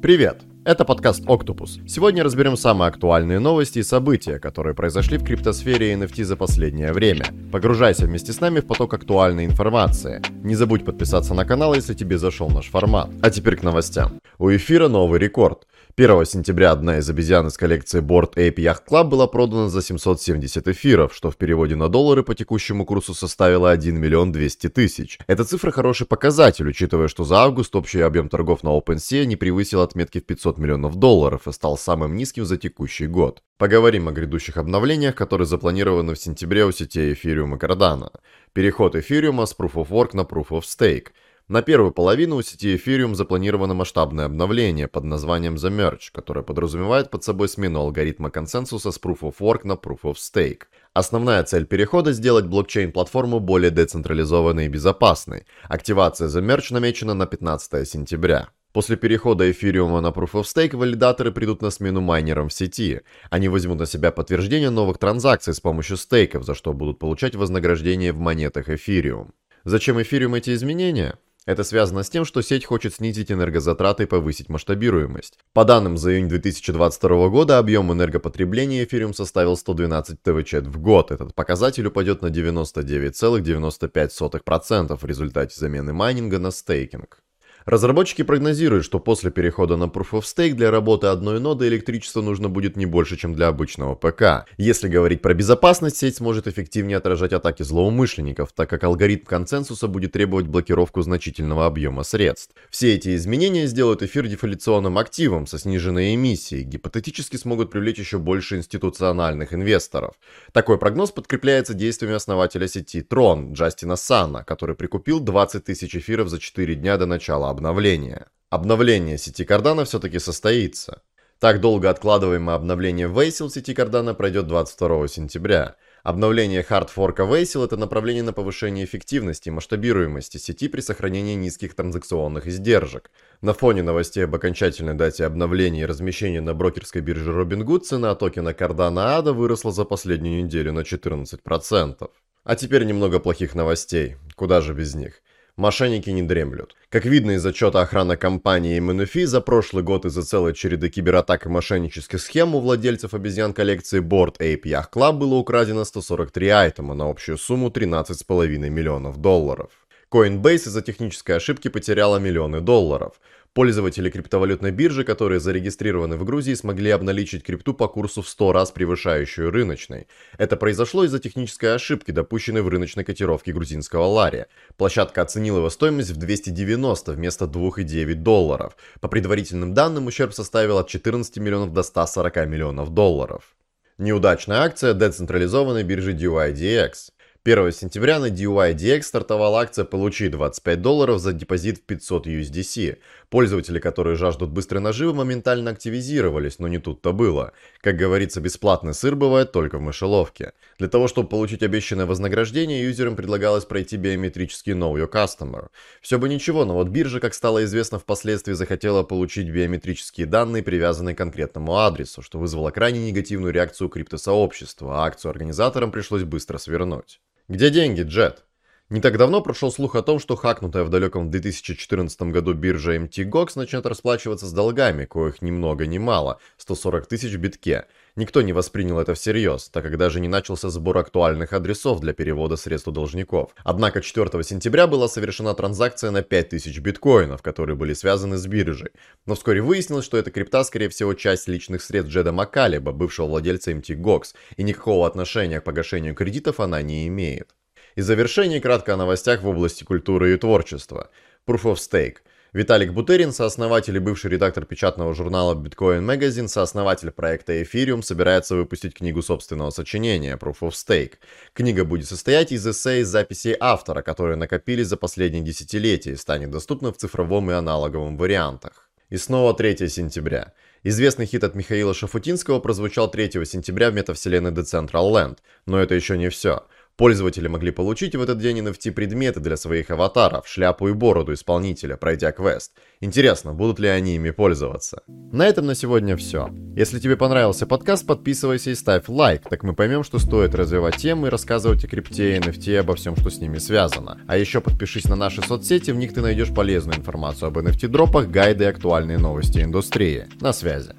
Привет! Это подкаст Octopus. Сегодня разберем самые актуальные новости и события, которые произошли в криптосфере и NFT за последнее время. Погружайся вместе с нами в поток актуальной информации. Не забудь подписаться на канал, если тебе зашел наш формат. А теперь к новостям. У эфира новый рекорд. 1 сентября одна из обезьян из коллекции Board Ape Yacht Club была продана за 770 эфиров, что в переводе на доллары по текущему курсу составило 1 миллион 200 тысяч. Эта цифра хороший показатель, учитывая, что за август общий объем торгов на OpenSea не превысил отметки в 500 миллионов долларов и стал самым низким за текущий год. Поговорим о грядущих обновлениях, которые запланированы в сентябре у сетей Ethereum и Cardano. Переход Ethereum с Proof of Work на Proof of Stake – на первую половину у сети Ethereum запланировано масштабное обновление под названием The Merge, которое подразумевает под собой смену алгоритма консенсуса с Proof of Work на Proof of Stake. Основная цель перехода – сделать блокчейн-платформу более децентрализованной и безопасной. Активация The Merge намечена на 15 сентября. После перехода эфириума на Proof of Stake валидаторы придут на смену майнерам в сети. Они возьмут на себя подтверждение новых транзакций с помощью стейков, за что будут получать вознаграждение в монетах эфириум. Зачем эфириум эти изменения? Это связано с тем, что сеть хочет снизить энергозатраты и повысить масштабируемость. По данным за июнь 2022 года, объем энергопотребления эфириум составил 112 ТВЧ в год. Этот показатель упадет на 99,95% в результате замены майнинга на стейкинг. Разработчики прогнозируют, что после перехода на Proof of Stake для работы одной ноды электричество нужно будет не больше, чем для обычного ПК. Если говорить про безопасность, сеть сможет эффективнее отражать атаки злоумышленников, так как алгоритм консенсуса будет требовать блокировку значительного объема средств. Все эти изменения сделают эфир дефляционным активом со сниженной эмиссией, гипотетически смогут привлечь еще больше институциональных инвесторов. Такой прогноз подкрепляется действиями основателя сети Tron, Джастина Сана, который прикупил 20 тысяч эфиров за 4 дня до начала обновления. Обновление сети Cardano все-таки состоится. Так долго откладываемое обновление Вейсел сети Cardano пройдет 22 сентября. Обновление хардфорка Вейсел – это направление на повышение эффективности и масштабируемости сети при сохранении низких транзакционных издержек. На фоне новостей об окончательной дате обновления и размещения на брокерской бирже Robinhood цена токена Cardano ADA выросла за последнюю неделю на 14%. А теперь немного плохих новостей. Куда же без них? Мошенники не дремлют. Как видно из отчета охраны компании MNFI, за прошлый год из-за целой череды кибератак и мошеннических схем у владельцев обезьян коллекции Board Ape Yacht Club было украдено 143 айтема на общую сумму 13,5 миллионов долларов. Coinbase из-за технической ошибки потеряла миллионы долларов. Пользователи криптовалютной биржи, которые зарегистрированы в Грузии, смогли обналичить крипту по курсу в 100 раз превышающую рыночный. Это произошло из-за технической ошибки, допущенной в рыночной котировке грузинского лария. Площадка оценила его стоимость в 290 вместо 2,9 долларов. По предварительным данным, ущерб составил от 14 миллионов до 140 миллионов долларов. Неудачная акция децентрализованной биржи DYDX. 1 сентября на DYDX стартовала акция «Получи 25 долларов за депозит в 500 USDC». Пользователи, которые жаждут быстрой наживы, моментально активизировались, но не тут-то было. Как говорится, бесплатный сыр бывает только в мышеловке. Для того, чтобы получить обещанное вознаграждение, юзерам предлагалось пройти биометрический Know Your Customer. Все бы ничего, но вот биржа, как стало известно впоследствии, захотела получить биометрические данные, привязанные к конкретному адресу, что вызвало крайне негативную реакцию криптосообщества, а акцию организаторам пришлось быстро свернуть. Где деньги, Джет? Не так давно прошел слух о том, что хакнутая в далеком 2014 году биржа MTGOX начнет расплачиваться с долгами, коих ни много ни мало, 140 тысяч битке. Никто не воспринял это всерьез, так как даже не начался сбор актуальных адресов для перевода средств у должников. Однако 4 сентября была совершена транзакция на 5000 биткоинов, которые были связаны с биржей. Но вскоре выяснилось, что эта крипта, скорее всего, часть личных средств Джеда Макалеба, бывшего владельца MTGOX, и никакого отношения к погашению кредитов она не имеет. И завершение кратко о новостях в области культуры и творчества. Proof of Stake. Виталик Бутерин, сооснователь и бывший редактор печатного журнала Bitcoin Magazine, сооснователь проекта Ethereum, собирается выпустить книгу собственного сочинения Proof of Stake. Книга будет состоять из эссе и записей автора, которые накопились за последние десятилетия и станет доступна в цифровом и аналоговом вариантах. И снова 3 сентября. Известный хит от Михаила Шафутинского прозвучал 3 сентября в метавселенной Decentraland, но это еще не все. Пользователи могли получить в этот день NFT предметы для своих аватаров, шляпу и бороду исполнителя, пройдя квест. Интересно, будут ли они ими пользоваться? На этом на сегодня все. Если тебе понравился подкаст, подписывайся и ставь лайк, так мы поймем, что стоит развивать темы и рассказывать о крипте и NFT и обо всем, что с ними связано. А еще подпишись на наши соцсети, в них ты найдешь полезную информацию об NFT-дропах, гайды и актуальные новости индустрии. На связи.